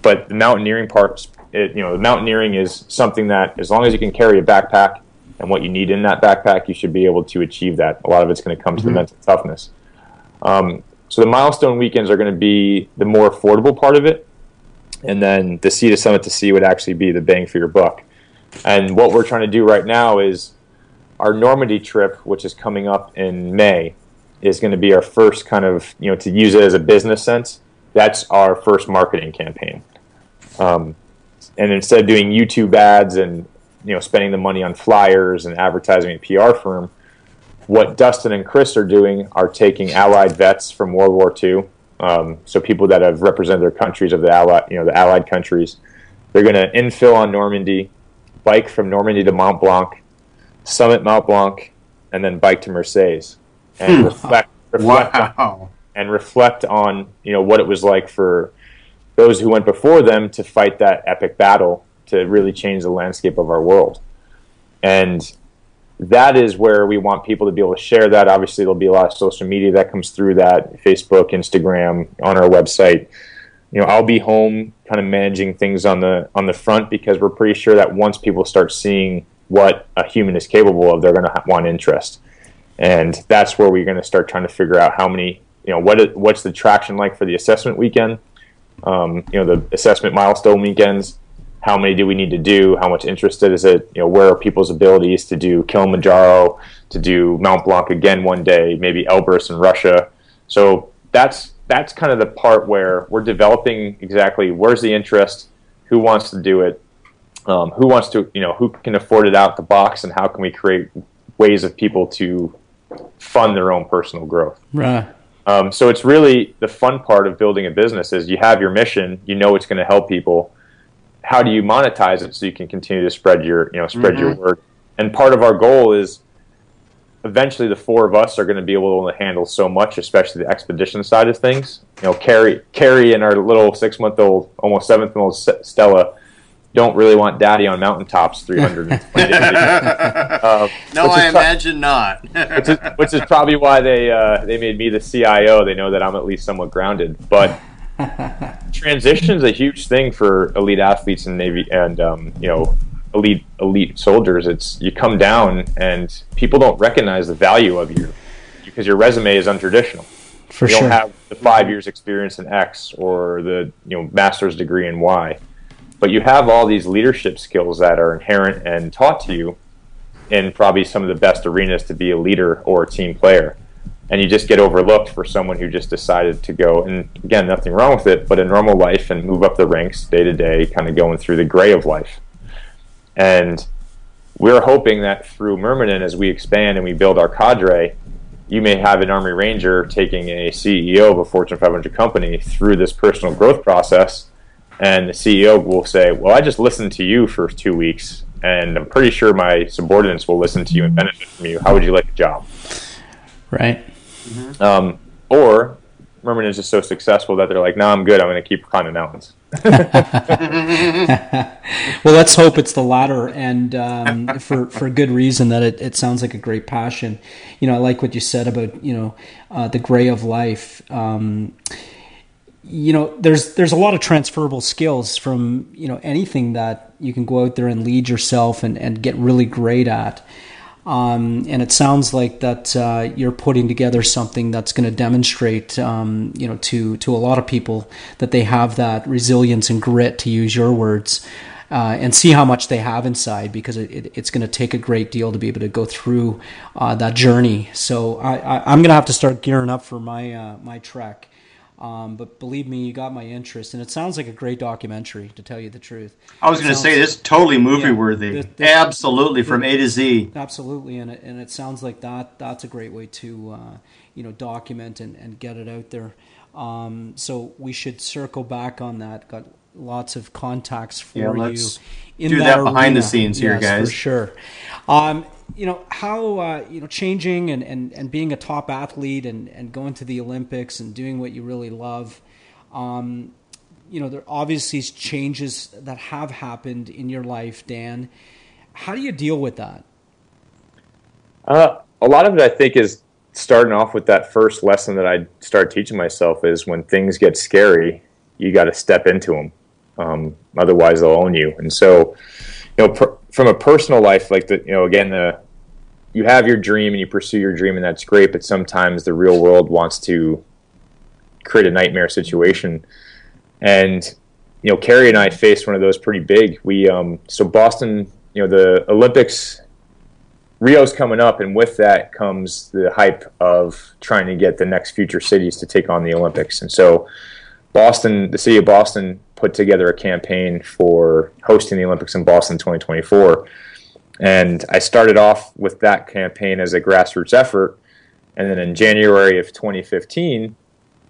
But the mountaineering part, it, you know, the mountaineering is something that as long as you can carry a backpack and what you need in that backpack, you should be able to achieve that. A lot of it's going to come to mm-hmm. the mental toughness. Um, so the milestone weekends are going to be the more affordable part of it, and then the Sea to Summit to Sea would actually be the bang for your buck. And what we're trying to do right now is our Normandy trip, which is coming up in May, is going to be our first kind of you know to use it as a business sense. That's our first marketing campaign. Um, and instead of doing YouTube ads and you know spending the money on flyers and advertising a PR firm, what Dustin and Chris are doing are taking Allied vets from World War II, um, so people that have represented their countries of the Allied, you know, the Allied countries. They're going to infill on Normandy, bike from Normandy to Mont Blanc, summit Mont Blanc, and then bike to Marseilles, and hmm. reflect, reflect wow. on, and reflect on you know what it was like for those who went before them to fight that epic battle to really change the landscape of our world. And that is where we want people to be able to share that. Obviously, there'll be a lot of social media that comes through that Facebook, Instagram, on our website. You know, I'll be home kind of managing things on the on the front because we're pretty sure that once people start seeing what a human is capable of, they're going to want interest, and that's where we're going to start trying to figure out how many, you know, what what's the traction like for the assessment weekend, um, you know, the assessment milestone weekends, how many do we need to do? How much interested is it? You know, where are people's abilities to do Kilimanjaro, to do Mount Blanc again one day, maybe Elbrus in Russia? So that's that's kind of the part where we're developing exactly where's the interest, who wants to do it, um, who wants to, you know, who can afford it out the box, and how can we create ways of people to fund their own personal growth. Right. Um, so it's really the fun part of building a business is you have your mission, you know it's going to help people how do you monetize it so you can continue to spread your you know spread mm-hmm. your word? And part of our goal is eventually the four of us are going to be able to handle so much especially the expedition side of things. You know carrie carrie and our little six month old almost seventh month old stella don't really want daddy on mountaintops 320 days uh, no i imagine pro- not. which, is, which, is, probably why they uh, they made me the cio they know that i'm at least somewhat grounded. But transition is a huge thing for elite athletes and navy and um, you know elite elite soldiers. It's you come down and people don't recognize the value of you because your resume is untraditional. For you sure. don't have the five years experience in X or the you know master's degree in Y, but you have all these leadership skills that are inherent and taught to you in probably some of the best arenas to be a leader or a team player and you just get overlooked for someone who just decided to go and again nothing wrong with it but a normal life and move up the ranks day to day kind of going through the gray of life. And we're hoping that through Myrmidon as we expand and we build our cadre you may have an army ranger taking a ceo of a fortune 500 company through this personal growth process. And the ceo will say well i just listened to you for two weeks and i'm pretty sure my subordinates will listen to you and benefit from you. How would you like a job? Right Mm-hmm. Um, or Myrmidon is just so successful that they're like, "No, I'm good. I'm going to keep climbing mountains." well, let's hope it's the latter, and um, for for good reason. That it, it sounds like a great passion. You know, I like what you said about you know uh, the gray of life. Um, you know, there's there's a lot of transferable skills from you know anything that you can go out there and lead yourself and and get really great at. Um, and it sounds like that uh, you're putting together something that's going to demonstrate, um, you know, to to a lot of people that they have that resilience and grit, to use your words, uh, and see how much they have inside, because it, it, it's going to take a great deal to be able to go through uh, that journey. So I, am going to have to start gearing up for my uh, my trek. Um, but believe me, you got my interest, and it sounds like a great documentary. To tell you the truth, I was going to say this totally movie yeah, worthy. This, this, absolutely, from A to Z. Absolutely, and it, and it sounds like that. That's a great way to uh, you know document and, and get it out there. Um, so we should circle back on that. Got lots of contacts for yeah, you. In do that, that behind the scenes here, yes, guys. For sure. Um, you know how uh, you know changing and, and, and being a top athlete and, and going to the Olympics and doing what you really love. Um, you know there are obviously changes that have happened in your life, Dan. How do you deal with that? Uh, a lot of it, I think, is starting off with that first lesson that I started teaching myself is when things get scary, you got to step into them. Um, otherwise, they'll own you. And so, you know, from a personal life, like the you know again the you have your dream and you pursue your dream and that's great, but sometimes the real world wants to create a nightmare situation. And you know, Carrie and I faced one of those pretty big. We um, so Boston, you know, the Olympics, Rio's coming up, and with that comes the hype of trying to get the next future cities to take on the Olympics. And so, Boston, the city of Boston, put together a campaign for hosting the Olympics in Boston 2024. And I started off with that campaign as a grassroots effort. And then in January of 2015,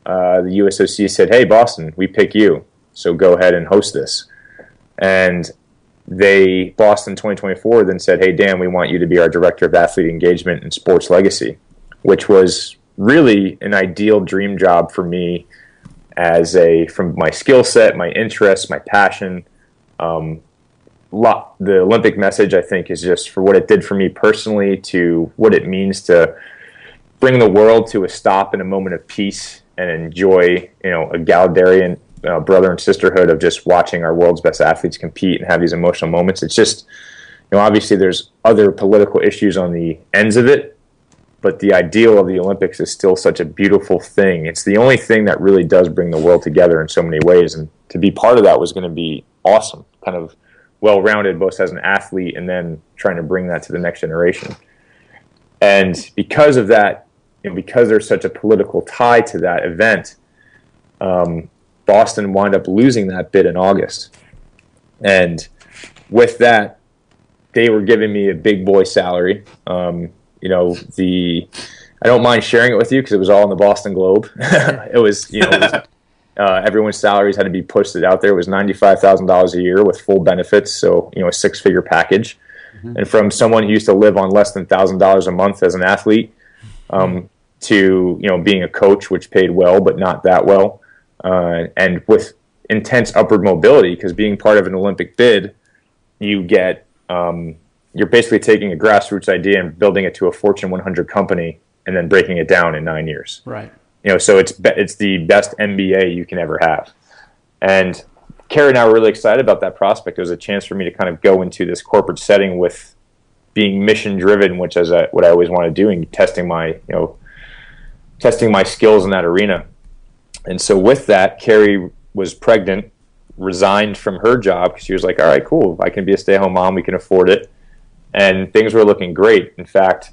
uh, the USOC said, "Hey, Boston, we pick you, so go ahead and host this." And they Boston 2024 then said, "Hey, Dan, we want you to be our director of athlete engagement and sports legacy," which was really an ideal dream job for me as a from my skill set, my interests, my passion. Um, the Olympic message, I think, is just for what it did for me personally to what it means to bring the world to a stop in a moment of peace and enjoy, you know, a uh, brother and sisterhood of just watching our world's best athletes compete and have these emotional moments. It's just, you know, obviously there's other political issues on the ends of it, but the ideal of the Olympics is still such a beautiful thing. It's the only thing that really does bring the world together in so many ways, and to be part of that was going to be awesome. Kind of well-rounded, both as an athlete and then trying to bring that to the next generation. And because of that, and because there's such a political tie to that event, um, Boston wound up losing that bid in August. And with that, they were giving me a big boy salary. Um, you know, the I don't mind sharing it with you because it was all in the Boston Globe. it was, you know, was, uh, everyone's salaries had to be posted out there. It was ninety-five thousand dollars a year with full benefits, so you know, a six-figure package. Mm-hmm. And from someone who used to live on less than thousand dollars a month as an athlete, um, to you know being a coach, which paid well but not that well, uh, and with intense upward mobility because being part of an Olympic bid, you get um, you're basically taking a grassroots idea and building it to a Fortune 100 company and then breaking it down in nine years. Right. You know, so it's be- it's the best MBA you can ever have, and Carrie and I were really excited about that prospect. It was a chance for me to kind of go into this corporate setting with being mission driven, which is a, what I always want to do, and testing my you know testing my skills in that arena. And so with that, Carrie was pregnant, resigned from her job because she was like, "All right, cool, I can be a stay-at-home mom. We can afford it." And things were looking great. In fact,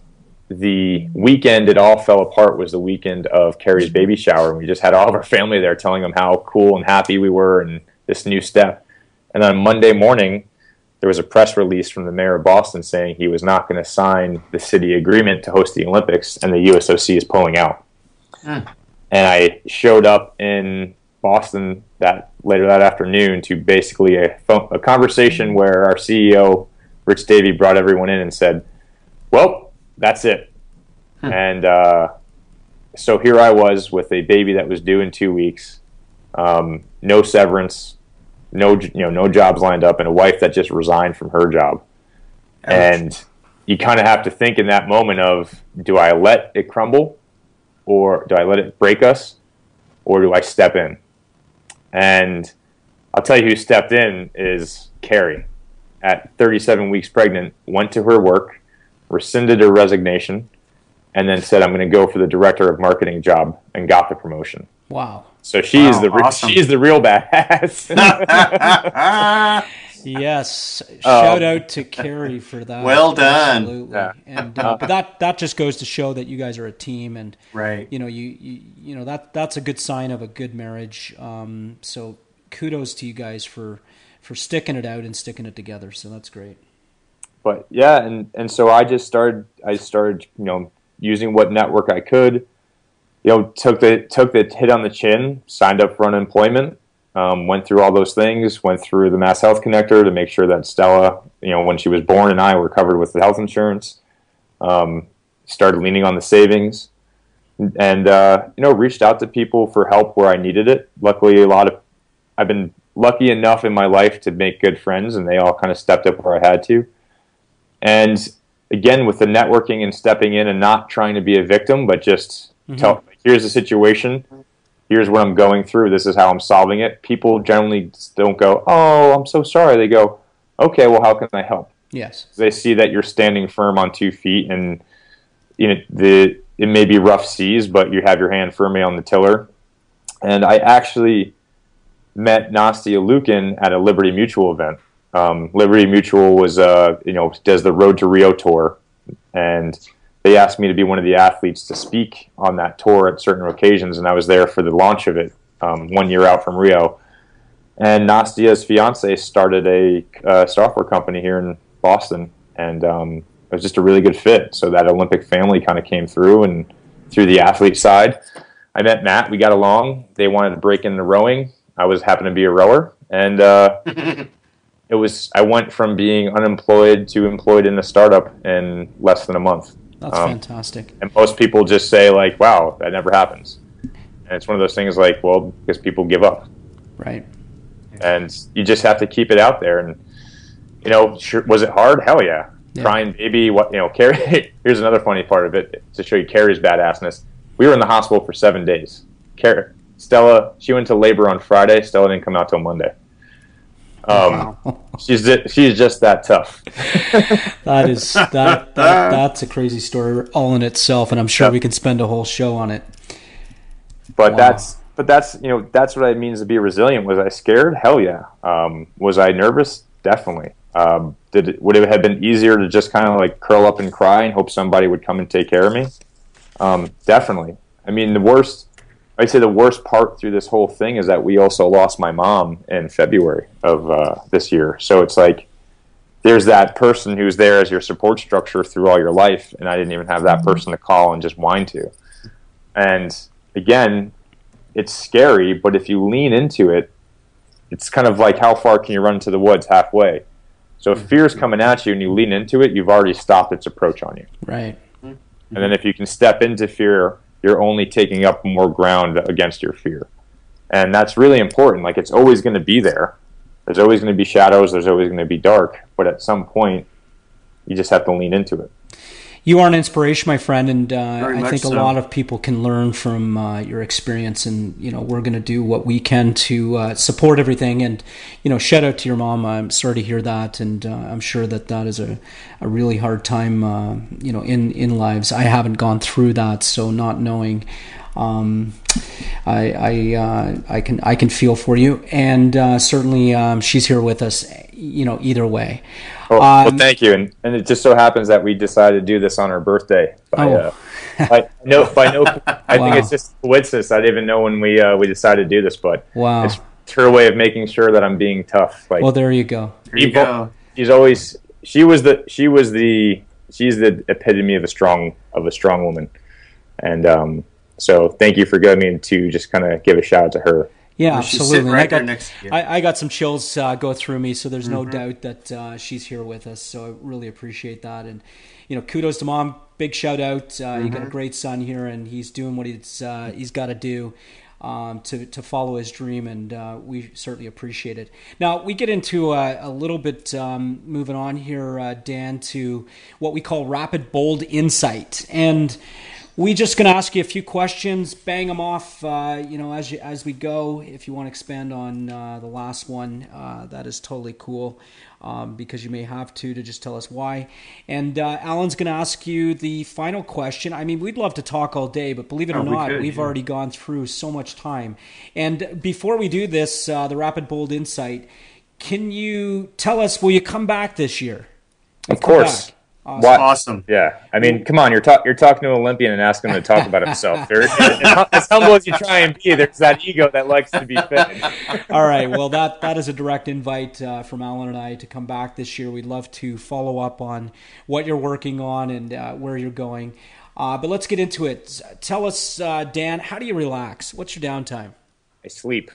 the weekend it all fell apart was the weekend of Carrie's baby shower. And we just had all of our family there telling them how cool and happy we were and this new step. And on Monday morning, there was a press release from the mayor of Boston saying he was not going to sign the city agreement to host the Olympics and the USOC is pulling out. Mm. And I showed up in Boston that later that afternoon to basically a, a conversation where our CEO Rich Davey brought everyone in and said, "Well, that's it." Hmm. And uh, so here I was with a baby that was due in two weeks, um, no severance, no you know no jobs lined up, and a wife that just resigned from her job. Ouch. And you kind of have to think in that moment of, do I let it crumble, or do I let it break us, or do I step in? And I'll tell you who stepped in is Carrie at 37 weeks pregnant, went to her work, rescinded her resignation, and then said, "I'm going to go for the director of marketing job," and got the promotion. Wow! So she wow, the awesome. she's the real badass. yes, shout um, out to Carrie for that. Well done. Absolutely, yeah. and uh, but that that just goes to show that you guys are a team, and right. You know, you you, you know that that's a good sign of a good marriage. Um, so kudos to you guys for for sticking it out and sticking it together. So that's great. But yeah, and and so I just started. I started, you know, using what network I could. You know, took the took the hit on the chin, signed up for unemployment, um, went through all those things, went through the Mass Health Connector to make sure that Stella, you know, when she was born and I were covered with the health insurance. Um, started leaning on the savings, and uh, you know, reached out to people for help where I needed it. Luckily, a lot of I've been lucky enough in my life to make good friends, and they all kind of stepped up where I had to. And again, with the networking and stepping in and not trying to be a victim, but just mm-hmm. tell, here's the situation, here's what I'm going through, this is how I'm solving it. People generally don't go, oh, I'm so sorry. They go, okay, well, how can I help? Yes. They see that you're standing firm on two feet, and you know the it may be rough seas, but you have your hand firmly on the tiller. And I actually met Nastia Liukin at a Liberty Mutual event. Um, Liberty Mutual was, uh, you know, does the Road to Rio tour, and they asked me to be one of the athletes to speak on that tour at certain occasions, and I was there for the launch of it um, one year out from Rio. And Nastia's fiance started a uh, software company here in Boston, and um, it was just a really good fit. So that Olympic family kind of came through, and through the athlete side, I met Matt. We got along. They wanted to break into rowing. I was happened to be a rower, and uh, it was. I went from being unemployed to employed in a startup in less than a month. That's um, fantastic. And most people just say like, "Wow, that never happens." And it's one of those things like, well, because people give up, right? And you just have to keep it out there. And you know, sure, was it hard? Hell yeah. yeah. Crying baby, what you know, Carrie. here's another funny part of it to show you Carrie's badassness. We were in the hospital for seven days. Carrie, Stella, she went to labor on Friday. Stella didn't come out till Monday. Um, wow. she's she's just that tough. that is that, that that's a crazy story all in itself, and I'm sure we can spend a whole show on it. But wow. that's but that's you know that's what it means to be resilient. Was I scared? Hell yeah. Um, was I nervous? Definitely. Um, did it, would it have been easier to just kind of like curl up and cry and hope somebody would come and take care of me? Um, definitely. I mean, the worst I'd say the worst part through this whole thing is that we also lost my mom in February of uh, this year. So it's like there's that person who's there as your support structure through all your life, and I didn't even have that mm-hmm. person to call and just whine to. And again, it's scary, but if you lean into it, it's kind of like how far can you run into the woods halfway? So if mm-hmm. fear's coming at you and you lean into it, you've already stopped its approach on you. Right. And then if you can step into fear you're only taking up more ground against your fear. And that's really important. Like it's always going to be there. There's always going to be shadows, there's always going to be dark, but at some point you just have to lean into it you are an inspiration, my friend, and uh, I think so. a lot of people can learn from uh, your experience. And you know, we're going to do what we can to uh, support everything. And you know, shout out to your mom. I'm sorry to hear that, and uh, I'm sure that that is a, a really hard time. Uh, you know, in in lives, I haven't gone through that, so not knowing. Um, I I, uh, I can I can feel for you, and certainly um, she's here with us. You know, either way. Well, um, well, thank you. And, and it just so happens that we decided to do this on her birthday. By, oh. uh, by no, by no, I wow. think it's just coincidence. I didn't even know when we uh, we decided to do this, but wow. it's her way of making sure that I'm being tough. Like, well, there you go. There you go. She's always she was the she was the she's the epitome of a strong of a strong woman, and um, so thank you for getting me to just kind of give a shout out to her. Yeah, absolutely. Right I, got, I, I, got some chills uh, go through me, so there's mm-hmm. no doubt that uh, she's here with us. So I really appreciate that, and you know, kudos to mom. Big shout out. Uh, mm-hmm. You got a mm-hmm. great son here, and he's doing what he's uh, he's got to do. Um, to, to follow his dream, and uh, we certainly appreciate it. Now, we get into a, a little bit um, moving on here, uh, Dan, to what we call rapid bold insight. And we just going to ask you a few questions, bang them off, uh, you know, as you, as we go. If you want to expand on uh, the last one, uh, that is totally cool um, because you may have to to just tell us why. And uh, Alan's going to ask you the final question. I mean, we'd love to talk all day, but believe it or oh, not, we have yeah. already gone through so much time. And before we do this, uh, the rapid bold insight. Can you tell us? Will you come back this year? Of course. Back? Awesome. What? awesome. Yeah. I mean, come on. You're, ta- you're talking to an Olympian and asking him to talk about himself. as humble as you try and be, there's that ego that likes to be fed. All right. Well, that, that is a direct invite uh, from Alan and I to come back this year. We'd love to follow up on what you're working on and uh, where you're going. Uh, but let's get into it. Tell us, uh, Dan, how do you relax? What's your downtime? I sleep.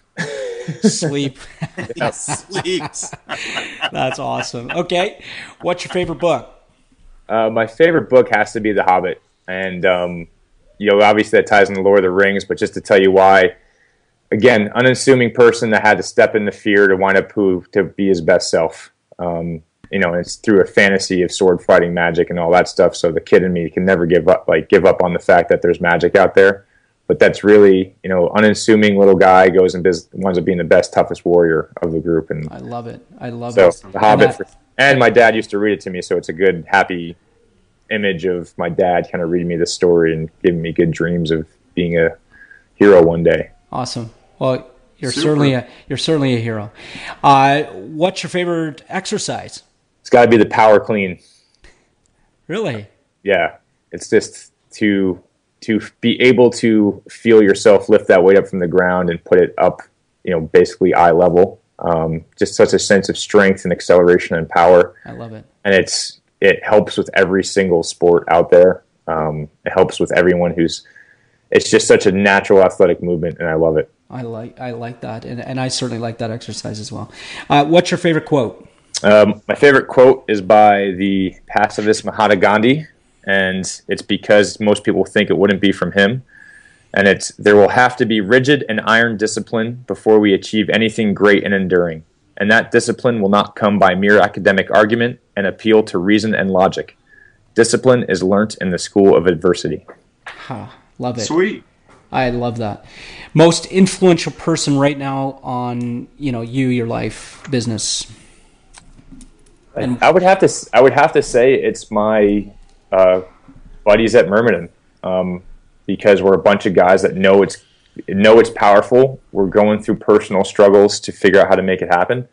Sleep. sleeps. That's awesome. Okay. What's your favorite book? Uh, my favorite book has to be The Hobbit, and um, you know, obviously that ties in the Lord of the Rings. But just to tell you why, again, unassuming person that had to step in the fear to wind up who to be his best self. Um, you know, it's through a fantasy of sword fighting magic and all that stuff. So the kid in me can never give up, like give up on the fact that there's magic out there. But that's really, you know, unassuming little guy goes and biz- winds up being the best, toughest warrior of the group. And I love it. I love so it. The Hobbit, for, and my dad used to read it to me, so it's a good, happy image of my dad kind of reading me the story and giving me good dreams of being a hero one day. Awesome. Well, you're Super. certainly a you're certainly a hero. Uh, what's your favorite exercise? It's got to be the power clean. Really? Yeah, it's just to to be able to feel yourself lift that weight up from the ground and put it up, you know, basically eye level. Um, just such a sense of strength and acceleration and power. I love it. And it's it helps with every single sport out there. Um, it helps with everyone who's. It's just such a natural athletic movement, and I love it. I like I like that, and, and I certainly like that exercise as well. Uh, what's your favorite quote? Um, my favorite quote is by the pacifist Mahatma Gandhi, and it's because most people think it wouldn't be from him. And it's there will have to be rigid and iron discipline before we achieve anything great and enduring. And that discipline will not come by mere academic argument and appeal to reason and logic. Discipline is learnt in the school of adversity. Huh, love it. Sweet. I love that. Most influential person right now on you know you, your life, business. And I would have to I would have to say it's my uh, buddies at Myrmidon um, because we're a bunch of guys that know it's know it's powerful. We're going through personal struggles to figure out how to make it happen,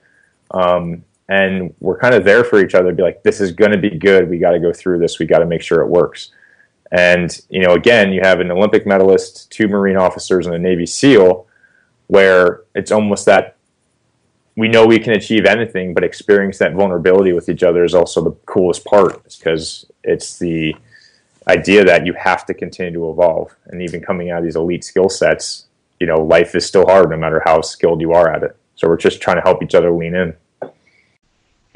um, and we're kind of there for each other. Be like, this is going to be good. We got to go through this. We got to make sure it works. And you know, again, you have an Olympic medalist, two Marine officers, and a Navy SEAL, where it's almost that we know we can achieve anything, but experience that vulnerability with each other is also the coolest part because it's the idea that you have to continue to evolve. And even coming out of these elite skill sets, you know, life is still hard no matter how skilled you are at it. So we're just trying to help each other lean in.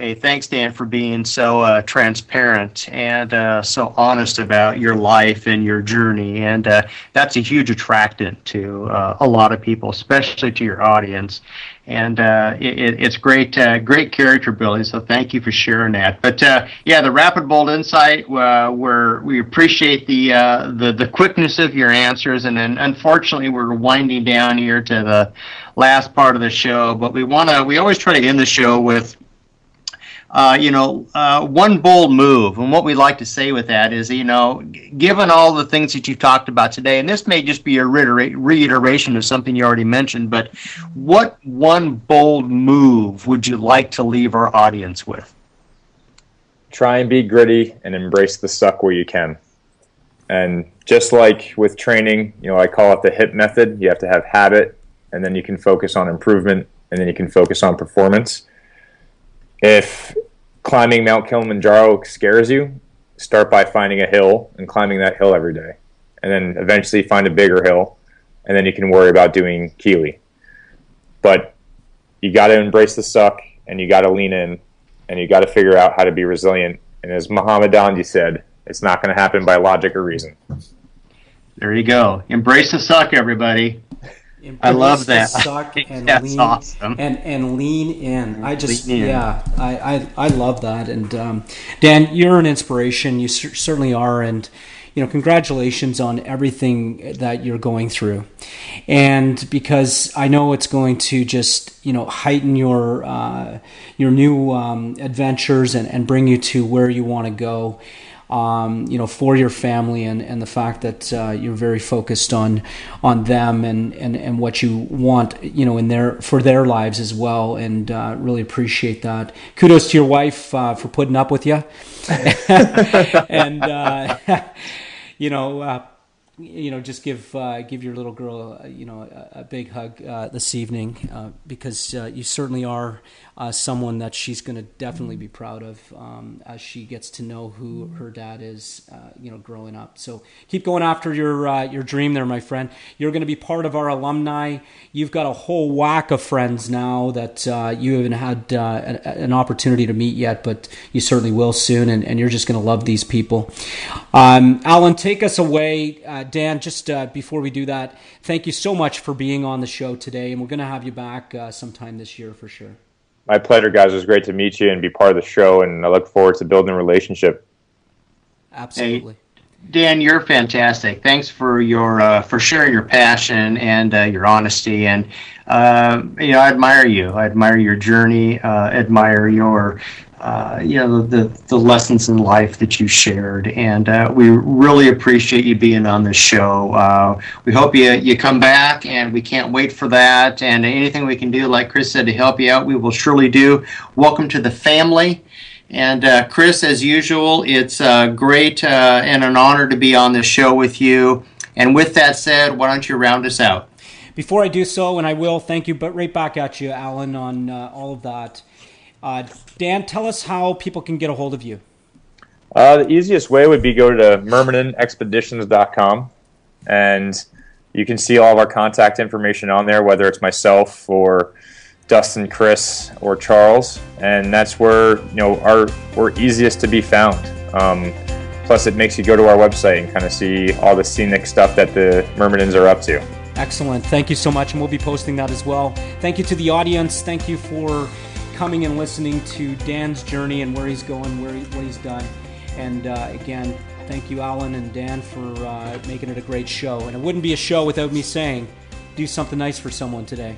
Hey, thanks, Dan, for being so uh, transparent and uh, so honest about your life and your journey. And uh, that's a huge attractant to uh, a lot of people, especially to your audience. And uh, it, it's great, uh, great character building. So thank you for sharing that. But yeah, the rapid, bold insight. where we appreciate the, the the quickness of your answers. And then, unfortunately, we're winding down here to the last part of the show. But we want to. We always try to end the show with uh, you know, uh, one bold move. And what we like to say with that is, you know, given all the things that you've talked about today, and this may just be a reiteration of something you already mentioned, but what one bold move would you like to leave our audience with? Try and be gritty and embrace the suck where you can. And just like with training, you know, I call it the HIP method. You have to have habit, and then you can focus on improvement, and then you can focus on performance if climbing Mount Kilimanjaro scares you, start by finding a hill and climbing that hill every day. And then eventually find a bigger hill, and then you can worry about doing Kili. But you got to embrace the suck, and you got to lean in, and you got to figure out how to be resilient. And as Muhammad Gandhi said, it's not going to happen by logic or reason. There you go. Embrace the suck, everybody. I love that. Suck and That's lean, awesome. And and lean in. I just yeah, I, I I love that. And um, Dan, you're an inspiration. You c- certainly are. And you know, congratulations on everything that you're going through. And because I know it's going to just you know heighten your uh, your new um, adventures and and bring you to where you want to go um, you know, for your family and, and the fact that uh, you're very focused on on them and, and, and what you want, you know, in their for their lives as well, and uh, really appreciate that. Kudos to your wife uh, for putting up with you, and uh, you know uh, you know, just give uh, give your little girl, you know, a, a big hug this evening uh, because you certainly are uh, someone that she's going to definitely be proud of um, as she gets to know who her dad is, you know, growing up. So keep going after your your dream, there, my friend. You're going to be part of our alumni. You've got a whole whack of friends now that you haven't had an, an, opportunity to meet yet, but you certainly will soon, and, and you're just going to love these people. Um, Alan, take us away Dan, just uh, before we do that, thank you so much for being on the show today, and we're going to have you back uh, sometime this year for sure. My pleasure, guys. It was great to meet you and be part of the show, and I look forward to building a relationship. Absolutely. Hey, Dan, you're fantastic. Thanks for your uh, for sharing your passion and uh, your honesty. And uh, you know, I admire you. I admire your journey. Uh, admire your uh, you know the the lessons in life that you shared, and uh, we really appreciate you being on the show. We hope you you come back, and we can't wait for that. And anything we can do, like Chris said, to help you out, we will surely do. Welcome to the family. And uh, Chris, as usual, it's uh, great and an honor to be on the show with you. And with that said, why don't you round us out? Before I do so, and I will, thank you, but right back at you, Alan, on all of that. Uh, Dan, tell us how people can get a hold of you. Uh, the easiest way would be go to myrmidonexpeditions.com and you can see all of our contact information on there, whether it's myself or Dustin, Chris, or Charles, and that's where you know our we're easiest to be found. Um, plus, it makes you go to our website and kind of see all the scenic stuff that the Myrmidons are up to. Excellent. Thank you so much, and we'll be posting that as well. Thank you to the audience. Thank you for coming and listening to Dan's journey and where he's going, where he, what he's done. And uh, again, thank you, Alan and Dan, for uh, making it a great show. And it wouldn't be a show without me saying, do something nice for someone today.